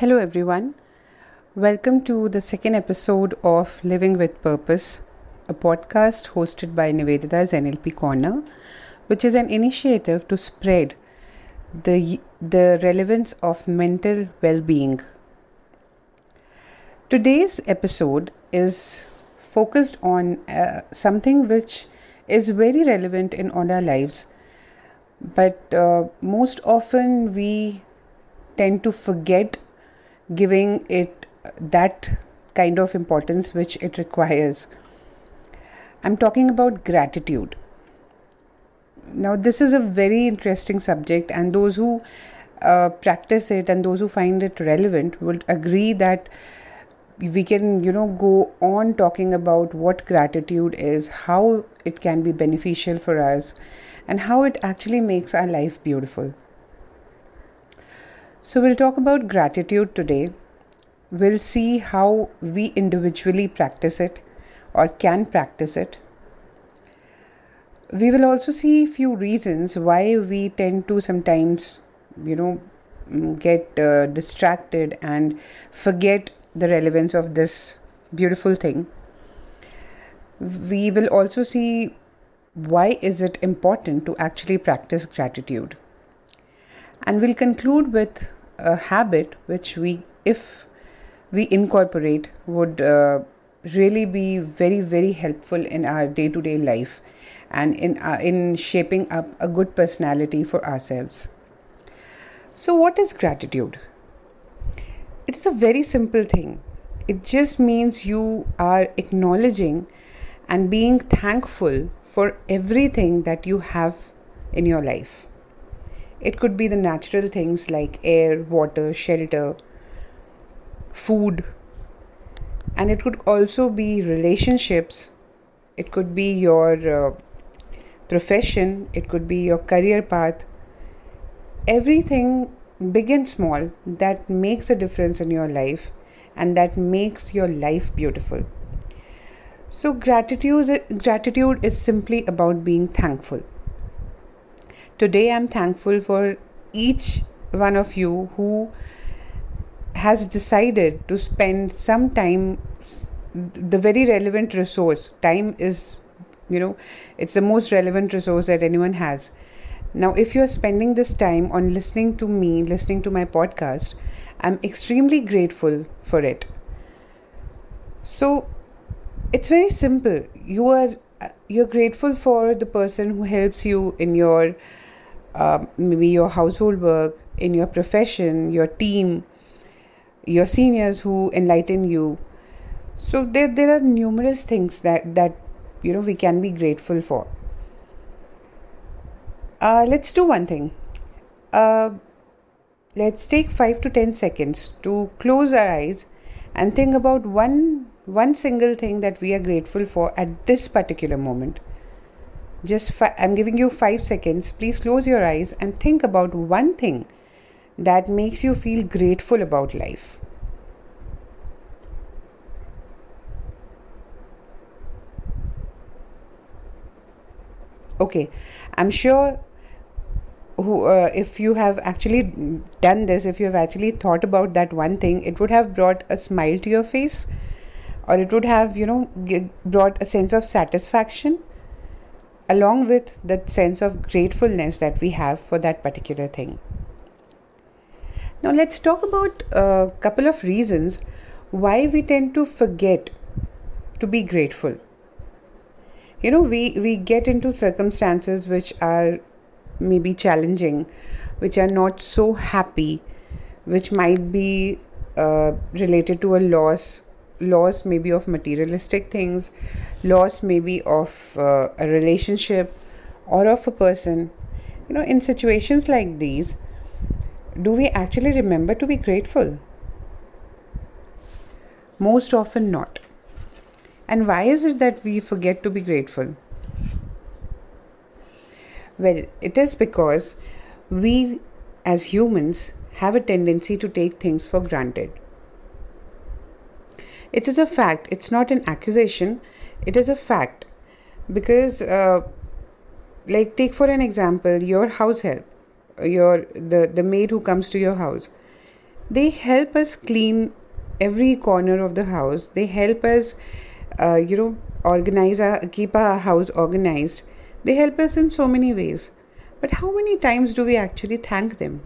Hello, everyone. Welcome to the second episode of Living with Purpose, a podcast hosted by Nivedita's NLP Corner, which is an initiative to spread the, the relevance of mental well being. Today's episode is focused on uh, something which is very relevant in all our lives, but uh, most often we tend to forget giving it that kind of importance which it requires. I'm talking about gratitude. Now, this is a very interesting subject, and those who uh, practice it and those who find it relevant will agree that we can, you know, go on talking about what gratitude is, how it can be beneficial for us, and how it actually makes our life beautiful. So, we'll talk about gratitude today. We'll see how we individually practice it or can practice it. We will also see few reasons why we tend to sometimes, you know, mm, get uh, distracted and forget the relevance of this beautiful thing. We will also see why is it important to actually practice gratitude and we'll conclude with a habit which we if we incorporate would uh, really be very very helpful in our day to day life and in uh, in shaping up a good personality for ourselves. So what is gratitude? It's a very simple thing. It just means you are acknowledging and being thankful for everything that you have in your life it could be the natural things like air, water, shelter, food, and it could also be relationships. It could be your uh, profession, it could be your career path. Everything big and small that makes a difference in your life and that makes your life beautiful. So gratitude gratitude is simply about being thankful. Today, I'm thankful for each one of you who has decided to spend some time, the very relevant resource. Time is, you know, it's the most relevant resource that anyone has. Now, if you're spending this time on listening to me, listening to my podcast, I'm extremely grateful for it. So, it's very simple. You are uh, you're grateful for the person who helps you in your uh, maybe your household work, in your profession, your team, your seniors who enlighten you. So there, there are numerous things that, that you know we can be grateful for. Uh, let's do one thing. Uh, let's take five to ten seconds to close our eyes and think about one one single thing that we are grateful for at this particular moment just fi- i'm giving you 5 seconds. Please close your eyes and think about one thing that makes you feel grateful about life. Okay i'm sure who uh, if you have actually done this if you have actually thought about that one thing it would have brought a smile to your face or it would have you know brought a sense of satisfaction along with that sense of gratefulness that we have for that particular thing. Now, let's talk about a couple of reasons why we tend to forget to be grateful. You know, we, we get into circumstances which are maybe challenging, which are not so happy, which might be uh, related to a loss loss maybe of materialistic things loss maybe of uh, a relationship or of a person. You know in situations like these do we actually remember to be grateful? Most often not. And why is it that we forget to be grateful? Well it is because we as humans have a tendency to take things for granted it is a fact, it's not an accusation, it is a fact. Because, uh, like, take for an example your house help, your the, the maid who comes to your house. they help us clean every corner of the house. They help us uh, you know organize our keep our house organized. They help us in so many ways. But how many times do we actually thank them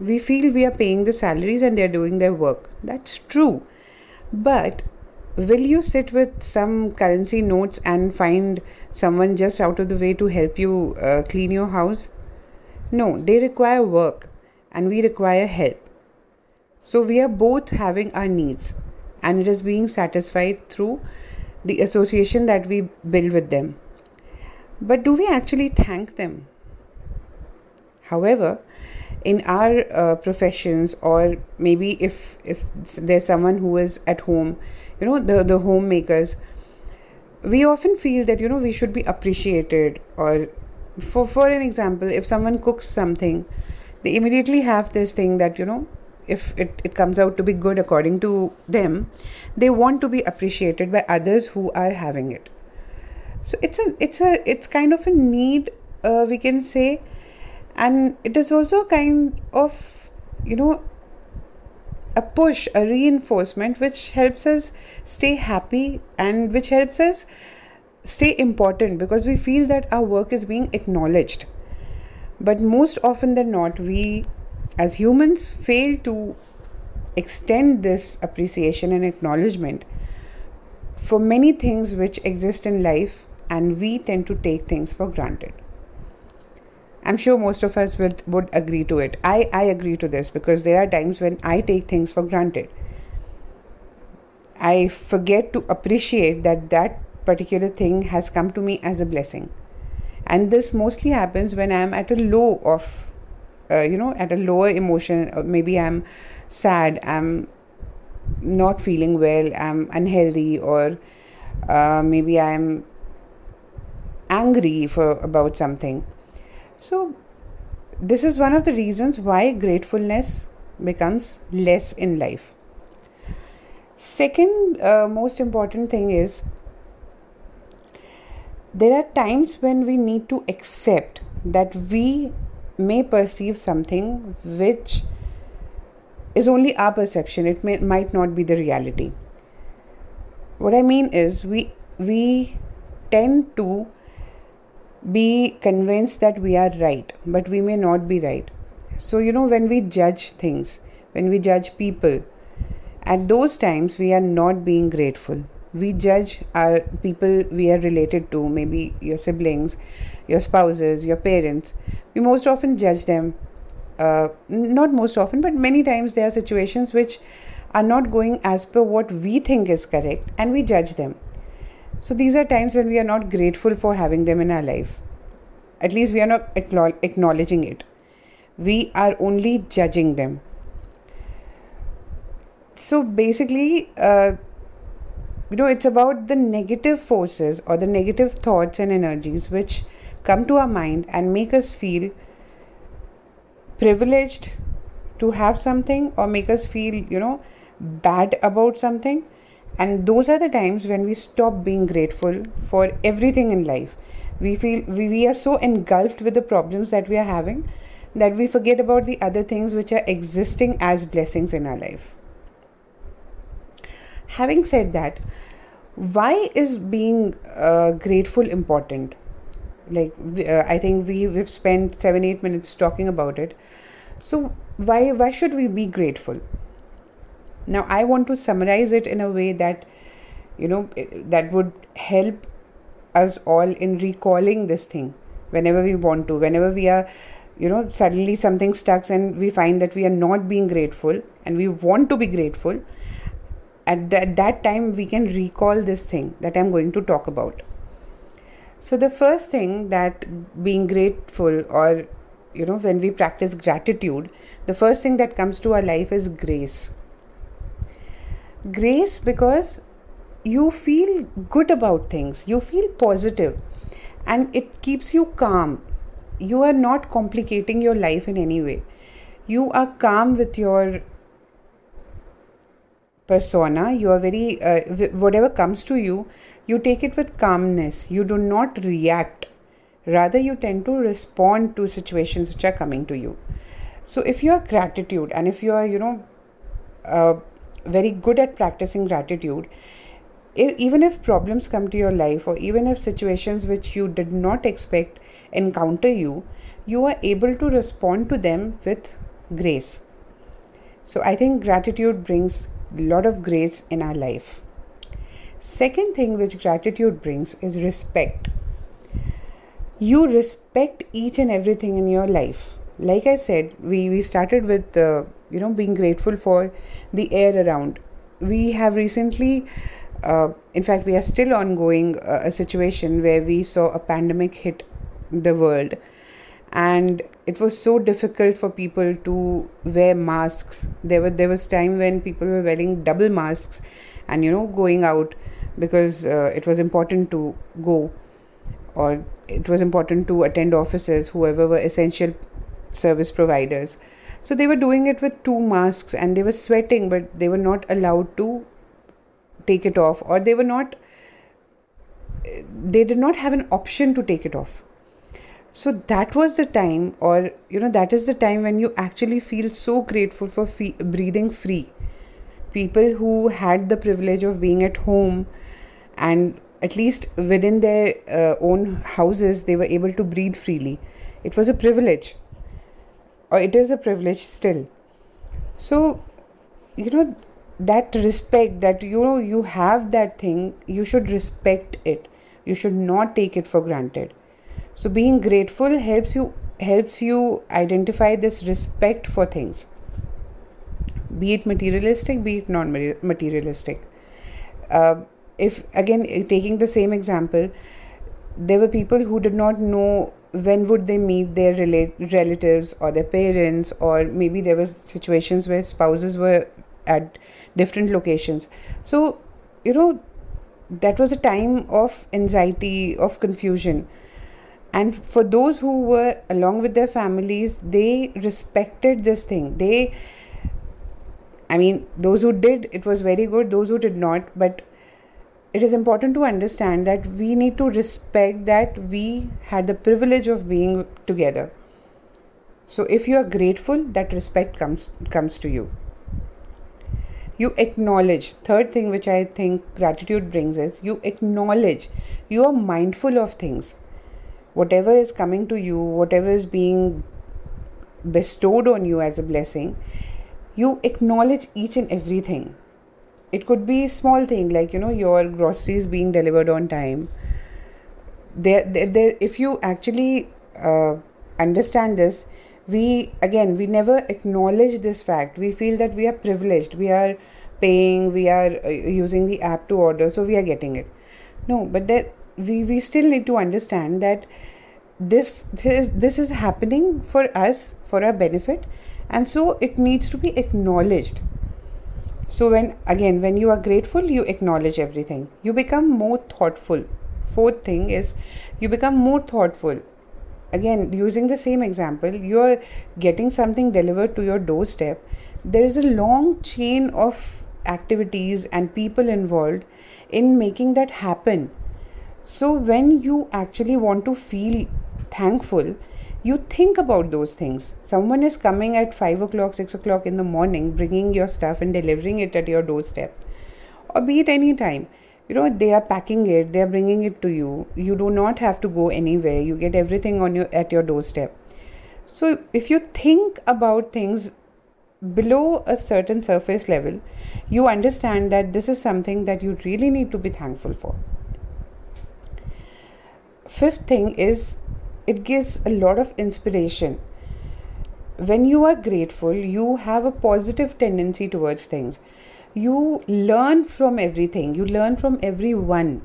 we feel we are paying the salaries and they're doing their work that's true but will you sit with some currency notes and find someone just out of the way to help you uh, clean your house no they require work and we require help so we are both having our needs and it is being satisfied through the association that we build with them. But do we actually thank them? However, in our uh, professions or maybe if if there's someone who is at home you know the the homemakers we often feel that you know we should be appreciated or for for an example if someone cooks something they immediately have this thing that you know if it, it comes out to be good according to them they want to be appreciated by others who are having it. So it's a it's a it's kind of a need uh, we can say and it is also kind of you know a push a reinforcement which helps us stay happy and which helps us stay important because we feel that our work is being acknowledged. But most often than not we as humans fail to extend this appreciation and acknowledgement for many things which exist in life and we tend to take things for granted i'm sure most of us would, would agree to it. I, I agree to this because there are times when i take things for granted. I forget to appreciate that that particular thing has come to me as a blessing. And this mostly happens when i'm at a low of uh, you know at a lower emotion. Uh, maybe i'm sad i'm not feeling well i'm unhealthy or uh, maybe i'm angry for about something so this is one of the reasons why gratefulness becomes less in life. Second uh, most important thing is there are times when we need to accept that we may perceive something which is only our perception. It may might not be the reality. What i mean is we we tend to be convinced that we are right but we may not be right. So you know when we judge things when we judge people at those times we are not being grateful. We judge our people we are related to maybe your siblings your spouses your parents. We most often judge them uh, not most often but many times there are situations which are not going as per what we think is correct and we judge them so these are times when we are not grateful for having them in our life. At least we are not acknowledging it. We are only judging them. So basically uh, you know it's about the negative forces or the negative thoughts and energies which come to our mind and make us feel privileged to have something or make us feel you know bad about something and those are the times when we stop being grateful for everything in life. We feel we, we are so engulfed with the problems that we are having that we forget about the other things which are existing as blessings in our life. Having said that why is being uh, grateful important? Like uh, i think we we've spent 7 8 minutes talking about it. So why why should we be grateful now i want to summarize it in a way that you know eh, that would help us all in recalling this thing whenever we want to whenever we are you know suddenly something stuck and we find that we are not being grateful and we want to be grateful at that, that time we can recall this thing that i'm going to talk about. So the first thing that being grateful or you know when we practice gratitude the first thing that comes to our life is grace grace because you feel good about things. You feel positive and it keeps you calm. You are not complicating your life in any way. You are calm with your persona. You are very uh, whatever comes to you you take it with calmness. You do not react. Rather you tend to respond to situations which are coming to you. So if you are gratitude and if you are you know uh, very good at practicing gratitude even if problems come to your life or even if situations which you did not expect encounter you you are able to respond to them with grace. So i think gratitude brings a lot of grace in our life. Second thing which gratitude brings is respect. You respect each and everything in your life. Like i said we we started with uh, you know being grateful for the air around we have recently uh, in fact, we are still ongoing uh, a situation where we saw a pandemic hit the world, and it was so difficult for people to wear masks. There were there was time when people were wearing double masks, and you know going out because uh, it was important to go, or it was important to attend offices. Whoever were essential service providers, so they were doing it with two masks, and they were sweating, but they were not allowed to take it off or they were not they did not have an option to take it off. So that was the time or you know that is the time when you actually feel so grateful for breathing free. People who had the privilege of being at home and at least within their uh, own houses they were able to breathe freely. It was a privilege or it is a privilege still. So you know that respect that you know you have that thing you should respect it. You should not take it for granted. So being grateful helps you helps you identify this respect for things. Be it materialistic be it non materialistic uh, if again taking the same example there were people who did not know when would they meet their relate, relatives or their parents? Or maybe there were situations where spouses were at different locations. So you know that was a time of anxiety of confusion. And for those who were along with their families they respected this thing. They i mean those who did it was very good. Those who did not but it is important to understand that we need to respect that we had the privilege of being together. So if you are grateful that respect comes comes to you. You acknowledge. Third thing which i think gratitude brings is you acknowledge. You are mindful of things. Whatever is coming to you whatever is being bestowed on you as a blessing you acknowledge each and everything it could be small thing like you know your groceries being delivered on time. There, there, there if you actually uh, understand this we again we never acknowledge this fact. We feel that we are privileged. We are paying we are uh, using the app to order so we are getting it. No but that we we still need to understand that this this this is happening for us for our benefit and so it needs to be acknowledged so when again when you are grateful you acknowledge everything. You become more thoughtful. Fourth thing is you become more thoughtful. Again using the same example you're getting something delivered to your doorstep. There is a long chain of activities and people involved in making that happen. So when you actually want to feel thankful you think about those things. Someone is coming at 5 o'clock 6 o'clock in the morning bringing your stuff and delivering it at your doorstep. Or be it any time. You know they are packing it they are bringing it to you. You do not have to go anywhere. You get everything on your at your doorstep. So if you think about things below a certain surface level you understand that this is something that you really need to be thankful for. Fifth thing is it gives a lot of inspiration. When you are grateful you have a positive tendency towards things. You learn from everything. You learn from everyone.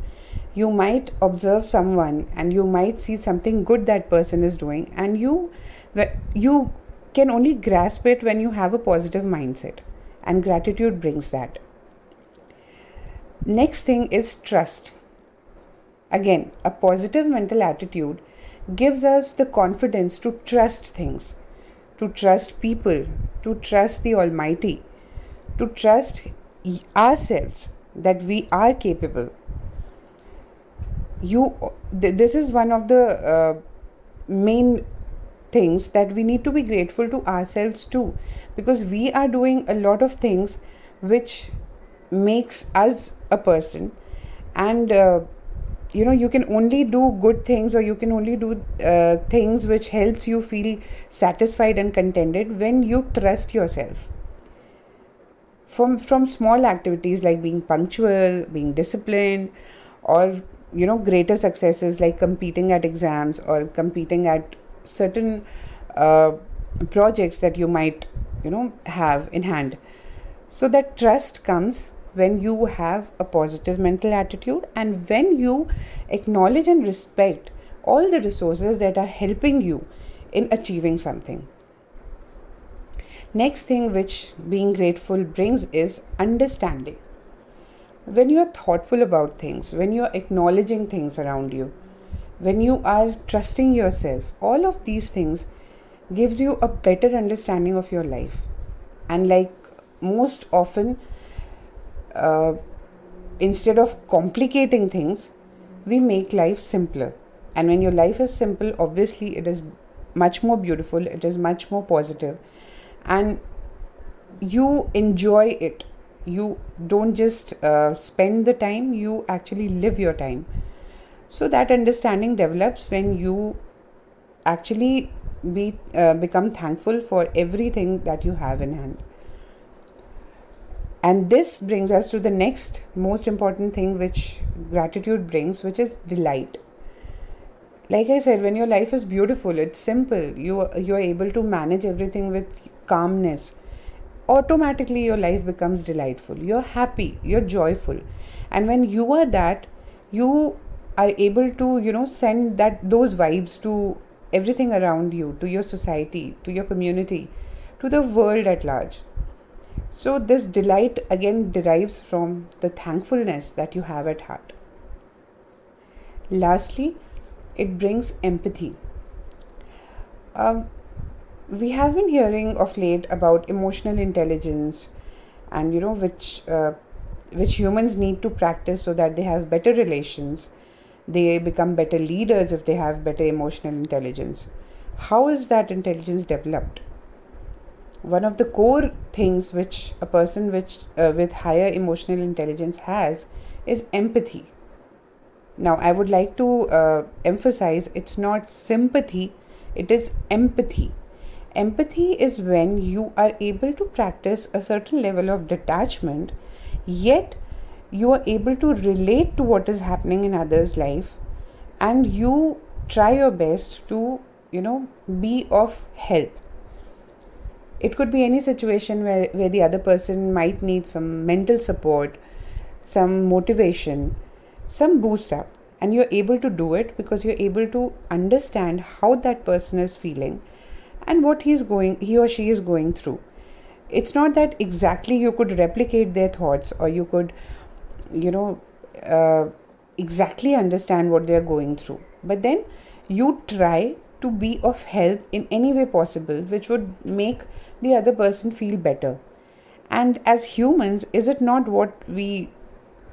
You might observe someone and you might see something good that person is doing and you you can only grasp it when you have a positive mindset and gratitude brings that. Next thing is trust. Again a positive mental attitude gives us the confidence to trust things to trust people to trust the almighty to trust ourselves that we are capable. You th- this is one of the uh, main things that we need to be grateful to ourselves too because we are doing a lot of things which makes us a person and uh, you know you can only do good things or you can only do uh, things which helps you feel satisfied and contented when you trust yourself. From from small activities like being punctual being disciplined or you know greater successes like competing at exams or competing at certain uh, projects that you might you know have in hand. So that trust comes when you have a positive mental attitude and when you acknowledge and respect all the resources that are helping you in achieving something. Next thing which being grateful brings is understanding. When you are thoughtful about things, when you are acknowledging things around you, when you are trusting yourself, all of these things gives you a better understanding of your life. And like most often, uh, instead of complicating things, we make life simpler. And when your life is simple, obviously it is much more beautiful, it is much more positive, and you enjoy it. You don't just uh, spend the time, you actually live your time. So that understanding develops when you actually be uh, become thankful for everything that you have in hand. And this brings us to the next most important thing which gratitude brings, which is delight. Like I said, when your life is beautiful, it's simple, you, you are able to manage everything with calmness. Automatically, your life becomes delightful. You're happy, you're joyful. And when you are that, you are able to, you know, send that those vibes to everything around you, to your society, to your community, to the world at large. So, this delight again derives from the thankfulness that you have at heart. Lastly, it brings empathy. Um, we have been hearing of late about emotional intelligence and you know which uh, which humans need to practice so that they have better relations they become better leaders if they have better emotional intelligence how is that intelligence developed one of the core things which a person which uh, with higher emotional intelligence has is empathy. Now i would like to uh, emphasize it's not sympathy it is empathy. Empathy is when you are able to practice a certain level of detachment yet you are able to relate to what is happening in others life and you try your best to you know be of help it could be any situation where, where the other person might need some mental support some motivation some boost up and you're able to do it because you're able to understand how that person is feeling and what he's going he or she is going through. It's not that exactly you could replicate their thoughts or you could you know uh, exactly understand what they're going through. But then you try to be of help in any way possible, which would make the other person feel better. And as humans, is it not what we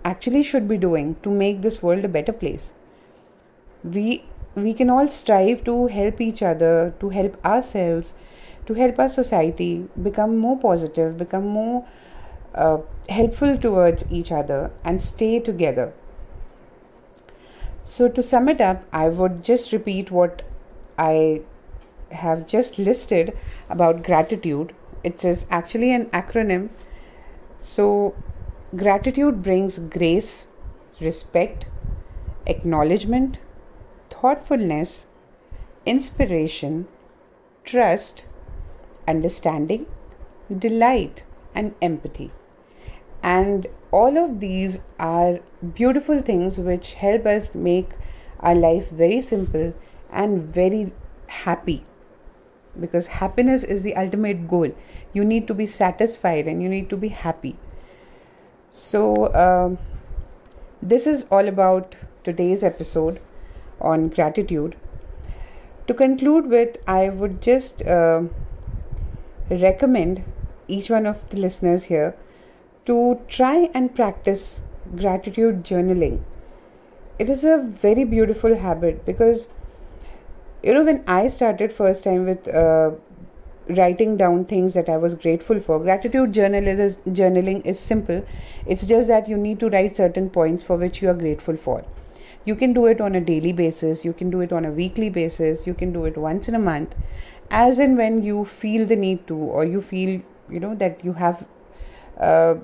actually should be doing to make this world a better place? We we can all strive to help each other, to help ourselves, to help our society become more positive, become more uh, helpful towards each other, and stay together. So, to sum it up, I would just repeat what I have just listed about gratitude. It is actually an acronym. So, gratitude brings grace, respect, acknowledgement, thoughtfulness, inspiration, trust, understanding, delight, and empathy. And all of these are beautiful things which help us make our life very simple and very happy. Because happiness is the ultimate goal. You need to be satisfied and you need to be happy. So uh, this is all about today's episode on gratitude. To conclude with i would just uh, recommend each one of the listeners here to try and practice gratitude journaling. It is a very beautiful habit because you know when i started first time with uh, writing down things that i was grateful for gratitude journal is, journaling is simple. It's just that you need to write certain points for which you are grateful for. You can do it on a daily basis. You can do it on a weekly basis. You can do it once in a month. As and when you feel the need to or you feel you know that you have uh,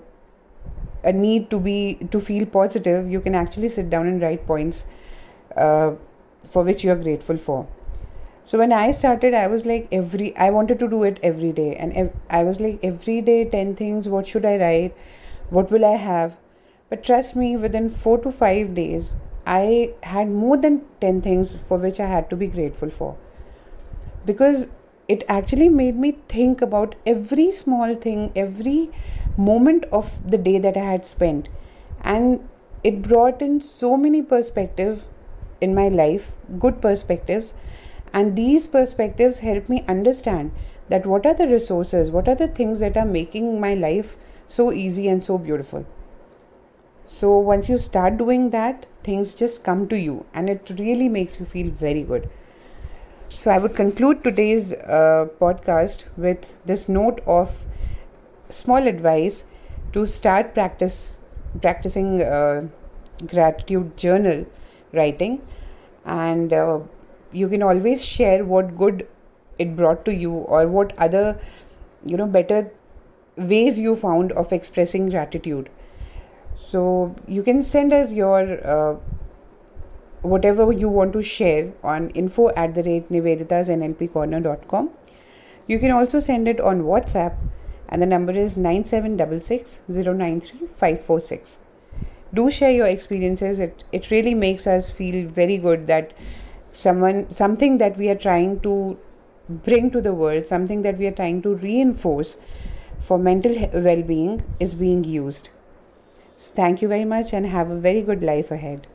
a need to be to feel positive you can actually sit down and write points uh, for which you are grateful for so when i started i was like every i wanted to do it every day. And ev- i was like every day 10 things what should i write? What will i have? But trust me within 4 to 5 days i had more than 10 things for which i had to be grateful for. Because it actually made me think about every small thing every moment of the day that i had spent. And it brought in so many perspectives in my life good perspectives and these perspectives help me understand that what are the resources, what are the things that are making my life so easy and so beautiful. So once you start doing that, things just come to you and it really makes you feel very good. So I would conclude today's uh, podcast with this note of small advice to start practice practicing uh, gratitude journal writing and uh, you can always share what good it brought to you or what other you know better ways you found of expressing gratitude. So you can send us your uh, whatever you want to share on info at the rate niveditasnlpcorner.com you can also send it on whatsapp and the number is 9766 do share your experiences. It, it really makes us feel very good that someone something that we are trying to bring to the world something that we are trying to reinforce for mental well-being is being used. So thank you very much and have a very good life ahead